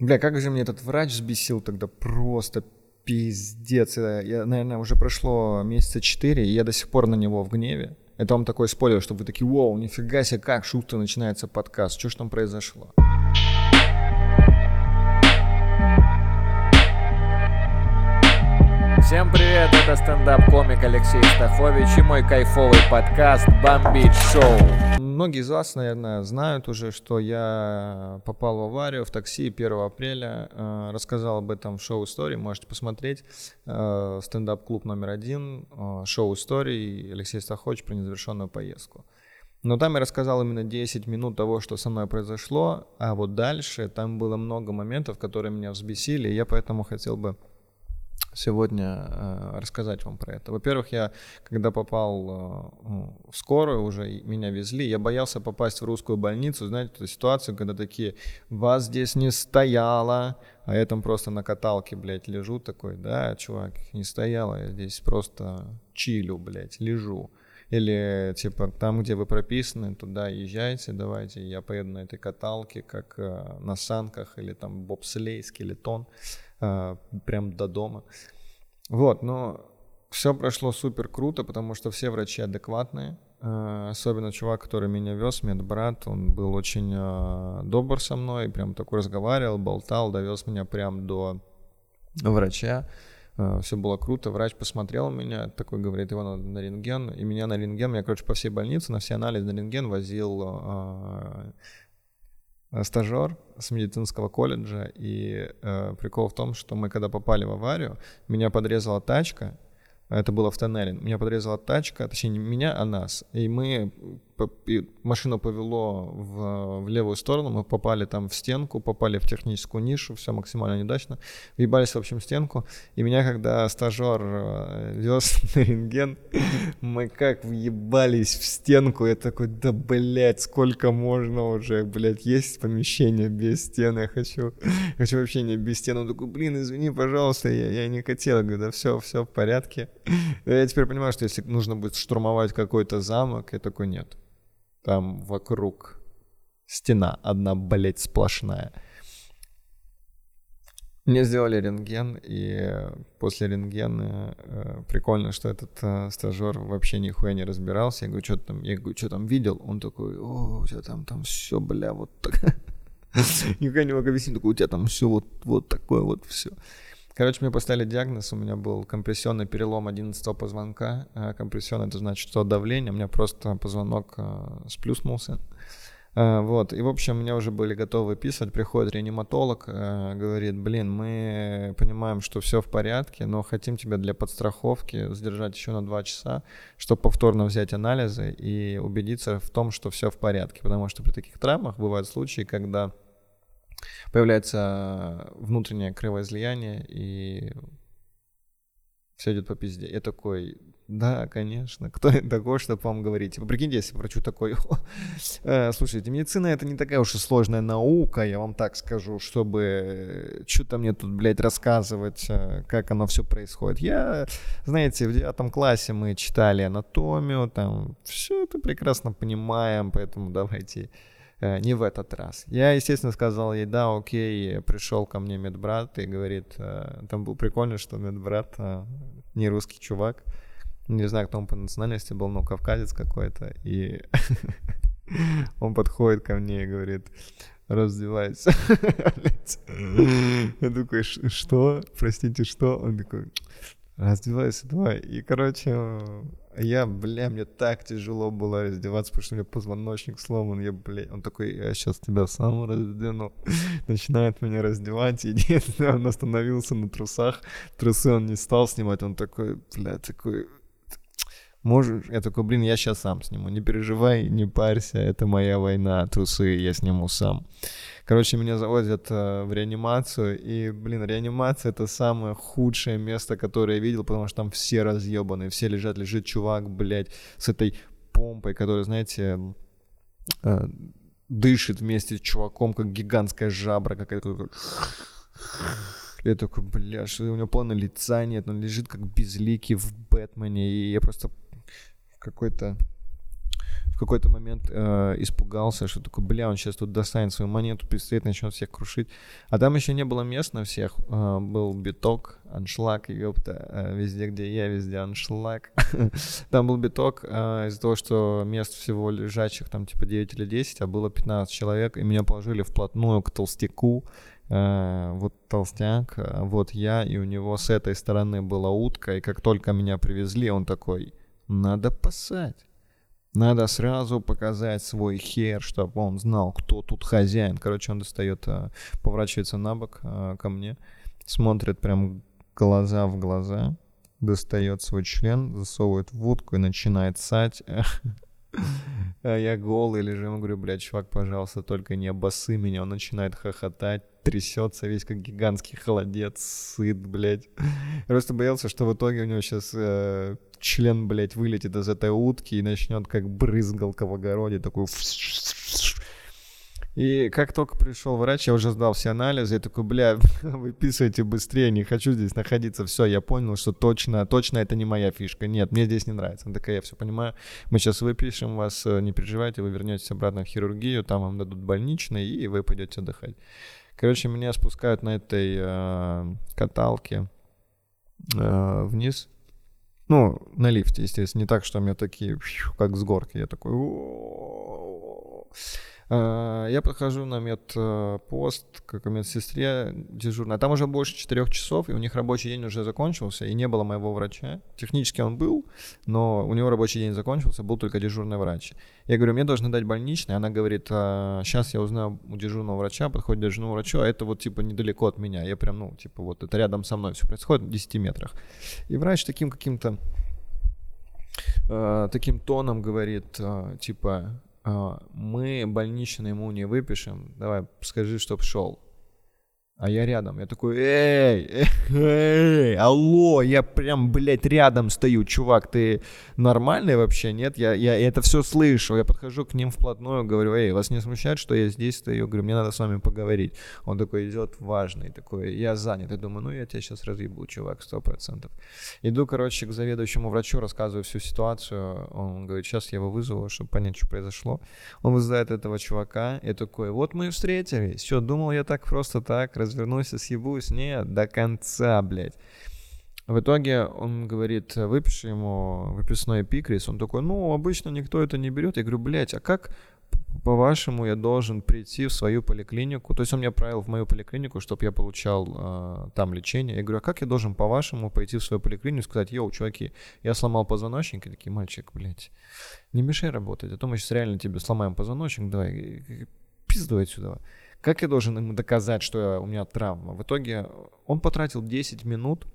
Бля, как же мне этот врач взбесил тогда, просто пиздец. Я, наверное, уже прошло месяца четыре, и я до сих пор на него в гневе. Это вам такой спойлер, что вы такие, вау, нифига себе, как шутка начинается подкаст, что ж там произошло? Всем привет, это стендап-комик Алексей Стахович и мой кайфовый подкаст «Бомбить шоу». Многие из вас, наверное, знают уже, что я попал в аварию в такси 1 апреля. Э, рассказал об этом в шоу истории, можете посмотреть. Э, стендап-клуб номер один, э, шоу истории Алексей Стахович про незавершенную поездку. Но там я рассказал именно 10 минут того, что со мной произошло, а вот дальше там было много моментов, которые меня взбесили, и я поэтому хотел бы сегодня э, рассказать вам про это. Во-первых, я, когда попал э, ну, в скорую, уже меня везли, я боялся попасть в русскую больницу, знаете, эту ситуацию, когда такие, вас здесь не стояло, а я там просто на каталке, блядь, лежу такой, да, чувак, не стояло, я здесь просто чилю, блядь, лежу. Или, типа, там, где вы прописаны, туда езжайте, давайте, я поеду на этой каталке, как э, на санках, или там бобслей, скелетон. А, прям до дома. Вот, но все прошло супер круто, потому что все врачи адекватные. А, особенно чувак, который меня вез, медбрат, он был очень а, добр со мной, прям такой разговаривал, болтал, довез меня прям до врача. Все было круто, врач посмотрел меня, такой говорит, его надо на рентген, и меня на рентген, меня, короче, по всей больнице на все анализы на рентген возил стажер с медицинского колледжа, и э, прикол в том, что мы когда попали в аварию, меня подрезала тачка, это было в тоннеле, меня подрезала тачка, точнее не меня, а нас, и мы машину повело в, в левую сторону, мы попали там в стенку, попали в техническую нишу, все максимально неудачно, въебались в общем стенку, и меня, когда стажер э, вез на рентген, мы как въебались в стенку, я такой, да, блядь, сколько можно уже, блядь, есть помещение без стены, я хочу, хочу вообще не без стены, он такой, блин, извини, пожалуйста, я, я не хотел, я говорю, да все, все в порядке, я теперь понимаю, что если нужно будет штурмовать какой-то замок, я такой, нет, там вокруг стена одна, блядь, сплошная. Мне сделали рентген, и после рентгена э, прикольно, что этот э, стажер вообще нихуя не разбирался. Я говорю, что там, я говорю, что там видел? Он такой, о, у тебя там, там все, бля, вот так. Никогда не мог объяснить, такой, у тебя там все вот, вот такое вот все. Короче, мне поставили диагноз, у меня был компрессионный перелом 11 позвонка. А компрессионный это значит, что давление, у меня просто позвонок а, сплюснулся. А, вот, и в общем, меня уже были готовы писать, приходит реаниматолог, говорит, блин, мы понимаем, что все в порядке, но хотим тебя для подстраховки задержать еще на 2 часа, чтобы повторно взять анализы и убедиться в том, что все в порядке, потому что при таких травмах бывают случаи, когда появляется внутреннее кровоизлияние, и все идет по пизде. Я такой, да, конечно. Кто я такой, чтобы вам говорить? Вы прикиньте, если врачу такой, э, слушайте, медицина это не такая уж и сложная наука, я вам так скажу, чтобы что-то мне тут, блядь, рассказывать, э, как оно все происходит. Я, знаете, в девятом классе мы читали анатомию, там все это прекрасно понимаем, поэтому давайте Э, не в этот раз. Я, естественно, сказал ей, да, окей, пришел ко мне медбрат и говорит, э, там был прикольно, что медбрат э, не русский чувак, не знаю, кто он по национальности был, но кавказец какой-то, и он подходит ко мне и говорит, раздевайся. Я такой, что? Простите, что? Он такой, раздевайся, давай. И, короче, я, бля, мне так тяжело было раздеваться, потому что у меня позвоночник сломан. Я, бля, он такой, я сейчас тебя сам раздену. Начинает меня раздевать. Единственное, он остановился на трусах. Трусы он не стал снимать. Он такой, бля, такой, можешь? Я такой, блин, я сейчас сам сниму. Не переживай, не парься, это моя война. Трусы я сниму сам. Короче, меня завозят э, в реанимацию, и, блин, реанимация — это самое худшее место, которое я видел, потому что там все разъебаны, все лежат, лежит чувак, блядь, с этой помпой, которая, знаете, э, дышит вместе с чуваком, как гигантская жабра какая-то. Я такой, бля, что у него полное лица нет, он лежит как безликий в Бэтмене, и я просто какой-то какой-то момент э, испугался, что такой, бля, он сейчас тут достанет свою монету, пистолет, начнет всех крушить. А там еще не было мест на всех. Э, был биток, аншлаг, ёпта. Э, везде, где я, везде аншлаг. там был биток э, из-за того, что мест всего лежачих там типа 9 или 10, а было 15 человек, и меня положили вплотную к толстяку. Э, вот толстяк, э, вот я, и у него с этой стороны была утка, и как только меня привезли, он такой, надо пасать. Надо сразу показать свой хер, чтобы он знал, кто тут хозяин. Короче, он достает, э, поворачивается на бок э, ко мне, смотрит прям глаза в глаза, достает свой член, засовывает в утку и начинает ссать. А я голый лежу, говорю, блядь, чувак, пожалуйста, только не обосы меня. Он начинает хохотать, трясется весь как гигантский холодец, сыт, блядь. Просто боялся, что в итоге у него сейчас э, член, блядь, вылетит из этой утки и начнет как брызгалка в огороде, такой... И как только пришел врач, я уже сдал все анализы, я такой, бля, выписывайте быстрее, не хочу здесь находиться. Все, я понял, что точно, точно это не моя фишка. Нет, мне здесь не нравится. Она такая, я все понимаю, мы сейчас выпишем вас, э, не переживайте, вы вернетесь обратно в хирургию, там вам дадут больничный, и вы пойдете отдыхать. Короче, меня спускают на этой э, каталке э, вниз, ну, на лифте, естественно, не так, что у меня такие, как с горки. Я такой... А, я подхожу на медпост к медсестре дежурной. А там уже больше четырех часов, и у них рабочий день уже закончился, и не было моего врача. Технически он был, но у него рабочий день закончился, был только дежурный врач. Я говорю, мне должны дать больничный. Она говорит, а, сейчас я узнаю у дежурного врача, подходит дежурному врачу, а это вот типа недалеко от меня. Я прям, ну, типа вот это рядом со мной все происходит в 10 метрах. И врач таким каким-то э, таким тоном говорит, э, типа, а, мы больничный ему не выпишем, давай скажи, чтоб шел. А я рядом, я такой, эй, эй, алло, я прям, блядь, рядом стою, чувак, ты нормальный вообще, нет? Я, я, я это все слышу, я подхожу к ним вплотную, говорю, эй, вас не смущает, что я здесь стою? Говорю, мне надо с вами поговорить. Он такой идет важный, такой, я занят. Я думаю, ну я тебя сейчас разъебу, чувак, сто процентов. Иду, короче, к заведующему врачу, рассказываю всю ситуацию. Он говорит, сейчас я его вызову, чтобы понять, что произошло. Он вызывает этого чувака, и такой, вот мы и встретились. Что, думал я так просто так, развернусь и съебусь. Нет, до конца, блядь. В итоге он говорит, выпиши ему выписной эпикрис. Он такой, ну, обычно никто это не берет. Я говорю, блядь, а как по-вашему, я должен прийти в свою поликлинику. То есть он меня отправил в мою поликлинику, чтобы я получал э, там лечение. Я говорю, а как я должен, по-вашему, пойти в свою поликлинику и сказать, йоу, чуваки, я сломал позвоночник. И такие, мальчик, блядь, не мешай работать, а то мы сейчас реально тебе сломаем позвоночник, давай, пизду отсюда. Как я должен ему доказать, что у меня травма? В итоге он потратил 10 минут,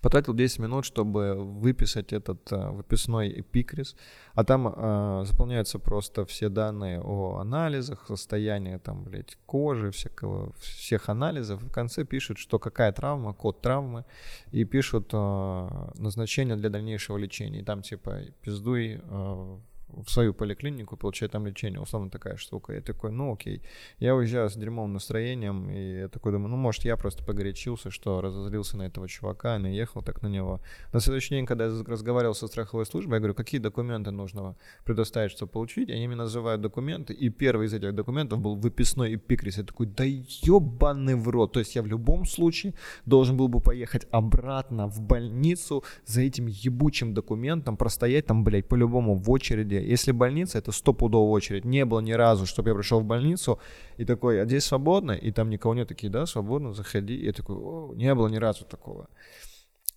потратил 10 минут, чтобы выписать этот а, выписной эпикрис, а там а, заполняются просто все данные о анализах, состоянии там, блядь, кожи, всякого, всех анализов. В конце пишут, что какая травма, код травмы, и пишут а, назначение для дальнейшего лечения. И там типа пиздуй а, в свою поликлинику, получать там лечение, условно такая штука. Я такой, ну окей. Я уезжаю с дерьмовым настроением, и я такой думаю, ну может я просто погорячился, что разозлился на этого чувака, и наехал так на него. На следующий день, когда я разговаривал со страховой службой, я говорю, какие документы нужно предоставить, чтобы получить, они мне называют документы, и первый из этих документов был выписной эпикрис. Я такой, да ебаный в рот. То есть я в любом случае должен был бы поехать обратно в больницу за этим ебучим документом, простоять там, блядь, по-любому в очереди, если больница, это стопудовая очередь. Не было ни разу, чтобы я пришел в больницу и такой, а здесь свободно? И там никого нет, такие, да, свободно, заходи. И я такой, О, не было ни разу такого.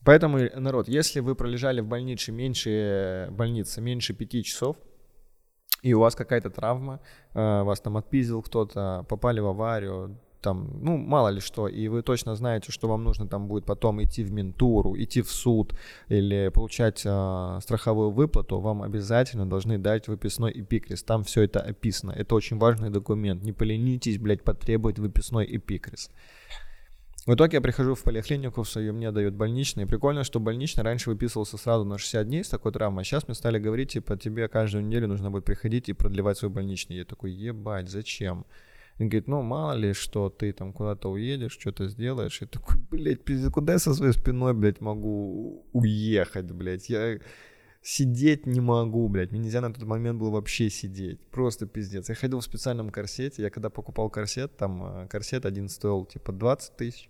Поэтому, народ, если вы пролежали в больнице меньше, больнице меньше пяти часов, и у вас какая-то травма, э, вас там отпиздил кто-то, попали в аварию, там, ну, мало ли что, и вы точно знаете, что вам нужно там будет потом идти в ментуру, идти в суд или получать э, страховую выплату, вам обязательно должны дать выписной эпикрис. Там все это описано. Это очень важный документ. Не поленитесь, блядь, потребовать выписной эпикрис. В итоге я прихожу в поликлинику в свою, мне дают больничный. Прикольно, что больничный раньше выписывался сразу на 60 дней с такой травмой, а сейчас мне стали говорить, типа, тебе каждую неделю нужно будет приходить и продлевать свой больничный. Я такой, ебать, зачем? И говорит, ну, мало ли, что ты там куда-то уедешь, что-то сделаешь. И такой, блядь, пиздец, куда я со своей спиной, блядь, могу уехать, блядь? Я Сидеть не могу, блядь. Мне нельзя на тот момент было вообще сидеть. Просто пиздец. Я ходил в специальном корсете. Я когда покупал корсет, там э, корсет один стоил типа 20 тысяч.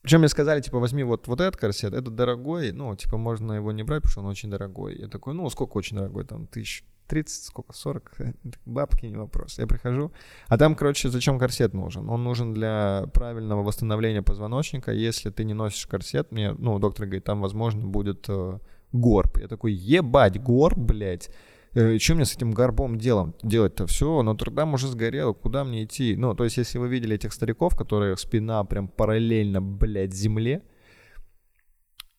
Причем мне сказали, типа, возьми вот, вот этот корсет, это дорогой, ну, типа, можно его не брать, потому что он очень дорогой. Я такой, ну, сколько очень дорогой, там, тысяч 30, сколько, 40, бабки, не вопрос. Я прихожу, а там, короче, зачем корсет нужен? Он нужен для правильного восстановления позвоночника. Если ты не носишь корсет, мне, ну, доктор говорит, там, возможно, будет э, горб. Я такой, ебать, горб, блядь. Э, что мне с этим горбом делом делать-то? Все, Нотр-Дам уже сгорел, куда мне идти? Ну, то есть, если вы видели этих стариков, которые спина прям параллельно, блядь, земле,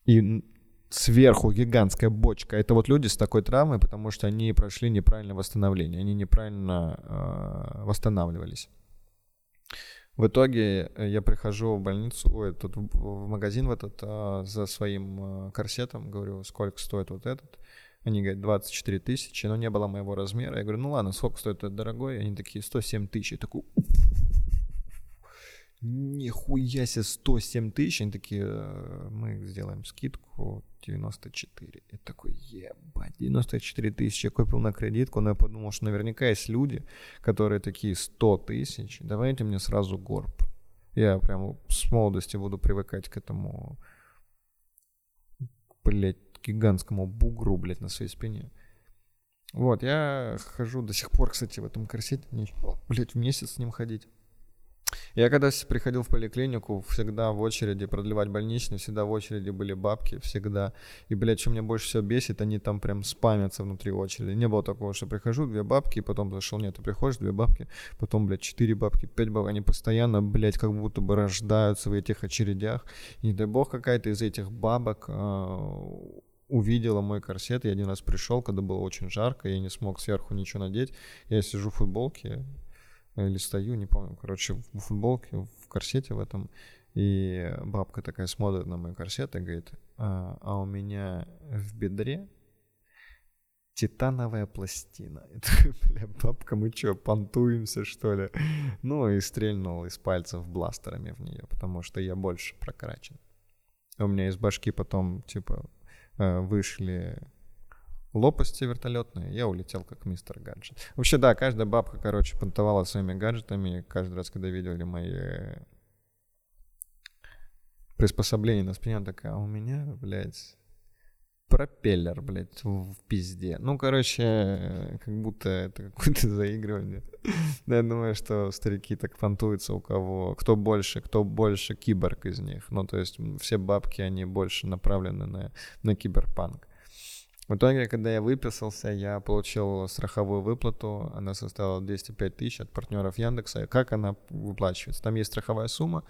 и сверху гигантская бочка. Это вот люди с такой травмой, потому что они прошли неправильное восстановление, они неправильно э, восстанавливались. В итоге э, я прихожу в больницу, ой, тут в магазин в этот э, за своим э, корсетом, говорю, сколько стоит вот этот. Они говорят, 24 тысячи, но не было моего размера. Я говорю, ну ладно, сколько стоит этот дорогой? Они такие, 107 тысяч. Я такой, нихуя себе, 107 тысяч. Они такие, «Э, мы сделаем скидку 94. Я такой, ебать, 94 тысячи я купил на кредитку, но я подумал, что наверняка есть люди, которые такие 100 тысяч, давайте мне сразу горб. Я прям с молодости буду привыкать к этому, блядь, гигантскому бугру, блядь, на своей спине. Вот, я хожу до сих пор, кстати, в этом корсете, блядь, в месяц с ним ходить. Я когда приходил в поликлинику, всегда в очереди продлевать больничный, всегда в очереди были бабки, всегда. И, блядь, что меня больше всего бесит, они там прям спамятся внутри очереди. Не было такого, что прихожу, две бабки, и потом зашел, нет, ты приходишь, две бабки, потом, блядь, четыре бабки, пять бабок. Они постоянно, блядь, как будто бы рождаются в этих очередях. И не дай бог какая-то из этих бабок э, увидела мой корсет. Я один раз пришел, когда было очень жарко, я не смог сверху ничего надеть. Я сижу в футболке, или стою, не помню, короче, в футболке, в корсете в этом, и бабка такая смотрит на мой корсет и говорит, а, а у меня в бедре титановая пластина. Такой, бля, бабка, мы что, понтуемся, что ли? Ну, и стрельнул из пальцев бластерами в нее, потому что я больше прокрачен. У меня из башки потом, типа, э, вышли лопасти вертолетные, я улетел как мистер гаджет. Вообще, да, каждая бабка, короче, понтовала своими гаджетами. Каждый раз, когда видели мои приспособления на спине, такая, а у меня, блядь, пропеллер, блядь, в пизде. Ну, короче, как будто это какое-то заигрывание. я думаю, что старики так фантуются у кого, кто больше, кто больше киборг из них. Ну, то есть все бабки, они больше направлены на, на киберпанк. В итоге, когда я выписался, я получил страховую выплату. Она составила 205 тысяч от партнеров Яндекса. Как она выплачивается? Там есть страховая сумма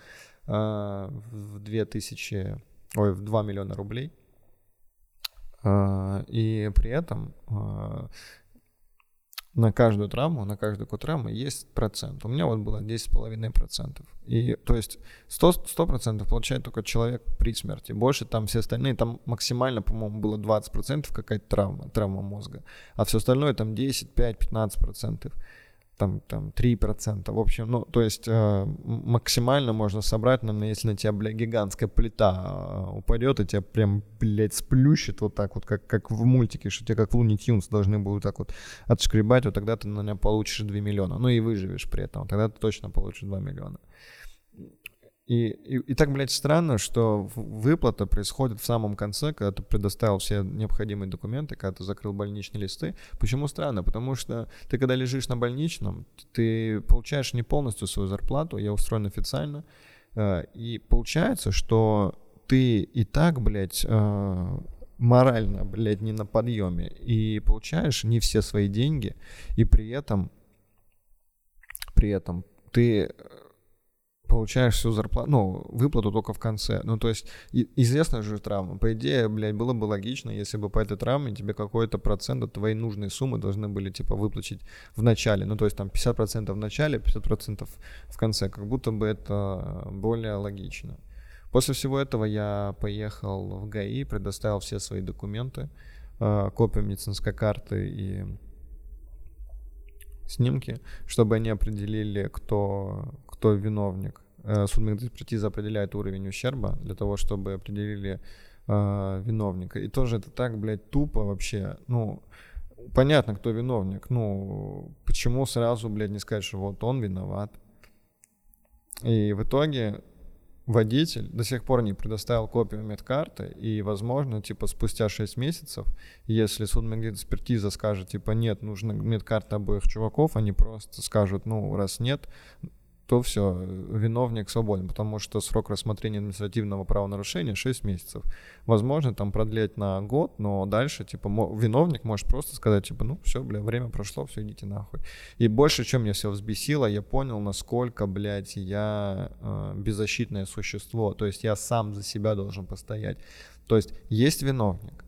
э, в 2000, ой, в 2 миллиона рублей. Э, и при этом э, на каждую травму, на каждую травму есть процент. У меня вот было 10,5%. И, то есть 100%, 100% получает только человек при смерти. Больше там все остальные, там максимально, по-моему, было 20% какая-то травма, травма мозга. А все остальное там 10, 5, 15% там, там 3%. В общем, ну, то есть э, максимально можно собрать, наверное, если на тебя, бля, гигантская плита э, упадет, и тебя прям, блядь, сплющит вот так вот, как, как в мультике, что тебя как в Луни Тюнс должны будут так вот отшкребать, вот тогда ты на меня получишь 2 миллиона. Ну и выживешь при этом, тогда ты точно получишь 2 миллиона. И, и, и так, блядь, странно, что выплата происходит в самом конце, когда ты предоставил все необходимые документы, когда ты закрыл больничные листы. Почему странно? Потому что ты, когда лежишь на больничном, ты получаешь не полностью свою зарплату, я устроен официально, э, и получается, что ты и так, блядь, э, морально, блядь, не на подъеме, и получаешь не все свои деньги, и при этом, при этом ты получаешь всю зарплату, ну, выплату только в конце. Ну, то есть, известна же травма. По идее, блядь, было бы логично, если бы по этой травме тебе какой-то процент от твоей нужной суммы должны были, типа, выплатить в начале. Ну, то есть, там, 50% в начале, 50% в конце. Как будто бы это более логично. После всего этого я поехал в ГАИ, предоставил все свои документы, э, копию медицинской карты и снимки, чтобы они определили, кто, кто виновник. Э, судмедэкспертиза определяет уровень ущерба для того, чтобы определили, э, виновника. И тоже это так, блядь, тупо вообще. Ну, понятно, кто виновник. Ну, почему сразу, блядь, не сказать, что вот он виноват. И в итоге водитель до сих пор не предоставил копию медкарты, и, возможно, типа, спустя 6 месяцев, если судмедэкспертиза скажет, типа, нет, нужна медкарта обоих чуваков, они просто скажут, ну, раз нет, то все, виновник свободен, потому что срок рассмотрения административного правонарушения 6 месяцев. Возможно, там продлять на год, но дальше, типа, виновник может просто сказать, типа, ну, все, бля, время прошло, все, идите нахуй. И больше, чем меня все взбесило, я понял, насколько, блядь, я э, беззащитное существо, то есть я сам за себя должен постоять. То есть есть виновник,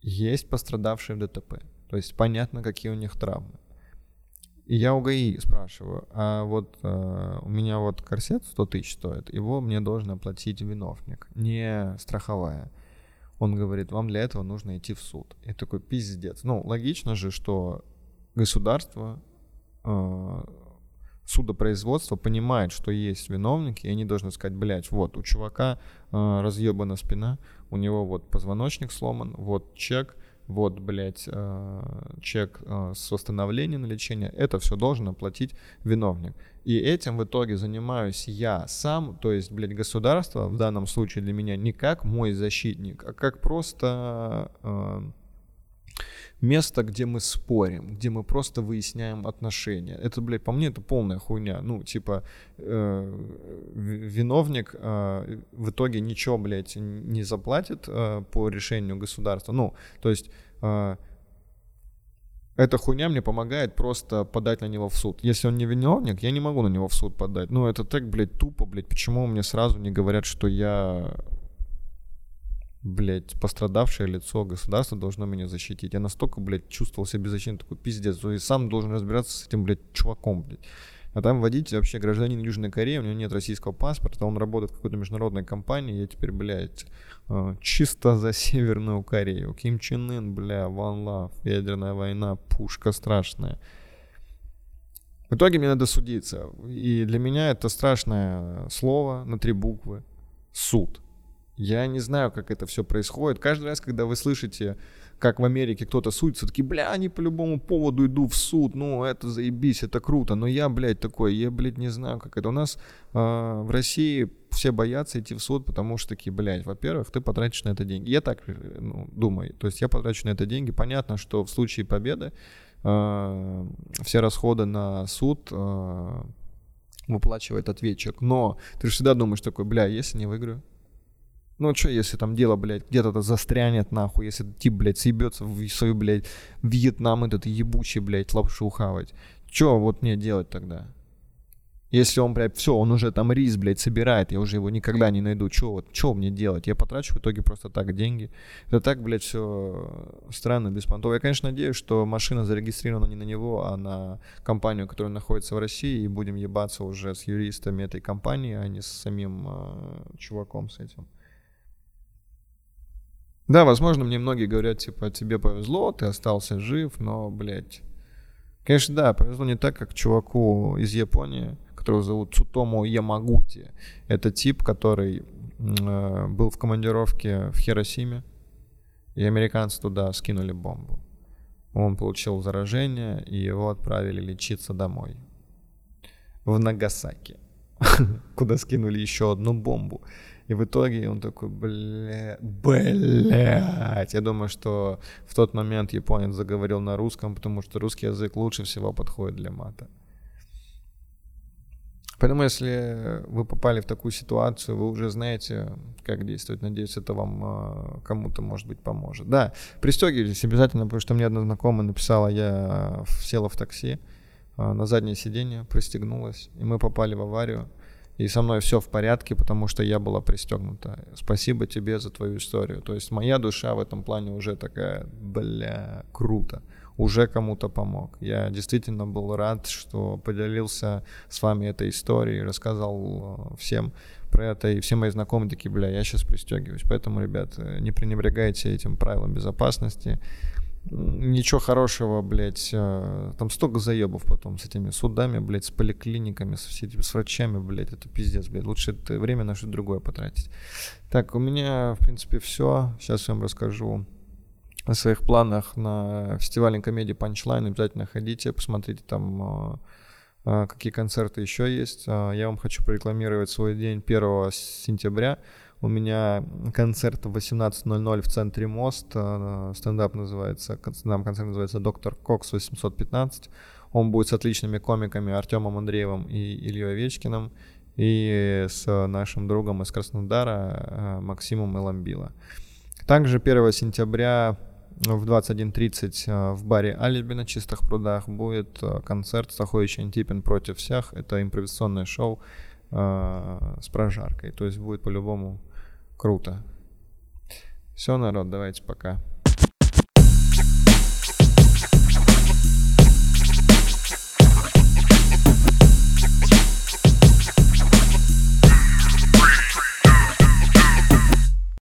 есть пострадавшие в ДТП, то есть понятно, какие у них травмы и я у ГАИ спрашиваю, а вот э, у меня вот корсет 100 тысяч стоит, его мне должен оплатить виновник, не страховая. Он говорит, вам для этого нужно идти в суд. И такой пиздец. Ну, логично же, что государство, э, судопроизводство понимает, что есть виновники, и они должны сказать, блядь, вот у чувака э, разъебана спина, у него вот позвоночник сломан, вот чек, вот, блядь, э, чек э, с восстановлением на лечение, это все должен оплатить виновник. И этим в итоге занимаюсь я сам, то есть, блядь, государство в данном случае для меня не как мой защитник, а как просто э, место, где мы спорим, где мы просто выясняем отношения. Это, блядь, по мне это полная хуйня. Ну, типа, э, виновник э, в итоге ничего, блядь, не заплатит э, по решению государства. Ну, то есть... Э, эта хуйня мне помогает просто подать на него в суд. Если он не виновник, я не могу на него в суд подать. Ну, это так, блядь, тупо, блядь. Почему мне сразу не говорят, что я блядь, пострадавшее лицо государства должно меня защитить. Я настолько, блядь, чувствовал себя беззащитным, такой пиздец, и сам должен разбираться с этим, блядь, чуваком, блядь. А там водитель вообще гражданин Южной Кореи, у него нет российского паспорта, он работает в какой-то международной компании, я теперь, блядь, э, чисто за Северную Корею. Ким Чен Ын, бля, Ван Лав, ядерная война, пушка страшная. В итоге мне надо судиться. И для меня это страшное слово на три буквы. Суд. Я не знаю, как это все происходит. Каждый раз, когда вы слышите, как в Америке кто-то судится, такие, бля, они по любому поводу иду в суд, ну, это заебись, это круто. Но я, блядь, такой, я, блядь, не знаю, как это. У нас э, в России все боятся идти в суд, потому что такие, блядь, во-первых, ты потратишь на это деньги. Я так ну, думаю. То есть я потрачу на это деньги. Понятно, что в случае победы э, все расходы на суд э, выплачивает ответчик. Но ты же всегда думаешь такой, бля, если не выиграю, ну, что, если там дело, блядь, где-то застрянет, нахуй, если тип, блядь, съебется в свою, блядь, Вьетнам этот ебучий, блядь, лапшу хавать. Что вот мне делать тогда? Если он, блядь, все, он уже там рис, блядь, собирает, я уже его никогда не найду. Что вот, что мне делать? Я потрачу в итоге просто так деньги. Это так, блядь, все странно, беспонтово. Я, конечно, надеюсь, что машина зарегистрирована не на него, а на компанию, которая находится в России, и будем ебаться уже с юристами этой компании, а не с самим э, чуваком с этим. Да, возможно, мне многие говорят, типа, тебе повезло, ты остался жив, но, блядь... Конечно, да, повезло не так, как чуваку из Японии, которого зовут Цутому Ямагути. Это тип, который э, был в командировке в Хиросиме, и американцы туда скинули бомбу. Он получил заражение, и его отправили лечиться домой. В Нагасаки, куда скинули еще одну бомбу. И в итоге он такой, бля, блядь. Я думаю, что в тот момент японец заговорил на русском, потому что русский язык лучше всего подходит для мата. Поэтому, если вы попали в такую ситуацию, вы уже знаете, как действовать. Надеюсь, это вам э, кому-то, может быть, поможет. Да, пристегивайтесь обязательно, потому что мне одна знакомая написала, я села в такси э, на заднее сиденье, пристегнулась, и мы попали в аварию и со мной все в порядке, потому что я была пристегнута. Спасибо тебе за твою историю. То есть моя душа в этом плане уже такая, бля, круто. Уже кому-то помог. Я действительно был рад, что поделился с вами этой историей, рассказал э, всем про это, и все мои знакомые такие, бля, я сейчас пристегиваюсь. Поэтому, ребят, э, не пренебрегайте этим правилам безопасности. Ничего хорошего, блядь, э, там столько заебов потом с этими судами, блядь, с поликлиниками, со всеми с врачами, блядь, это пиздец, блядь. Лучше это время на что-то другое потратить. Так, у меня, в принципе, все. Сейчас я вам расскажу о своих планах на фестивале комедии Punchline. Обязательно ходите, посмотрите там э, какие концерты еще есть. Я вам хочу прорекламировать свой день 1 сентября. У меня концерт в 18.00 в центре Мост. Э, стендап называется, стендап-концерт называется «Доктор Кокс 815». Он будет с отличными комиками Артемом Андреевым и Ильей Овечкиным и с нашим другом из Краснодара э, Максимом Эламбила. Также 1 сентября в 21.30 э, в баре «Алиби» на Чистых прудах будет концерт «Стахович Антипин против всех». Это импровизационное шоу с прожаркой. То есть будет по-любому Круто. Все, народ, давайте пока.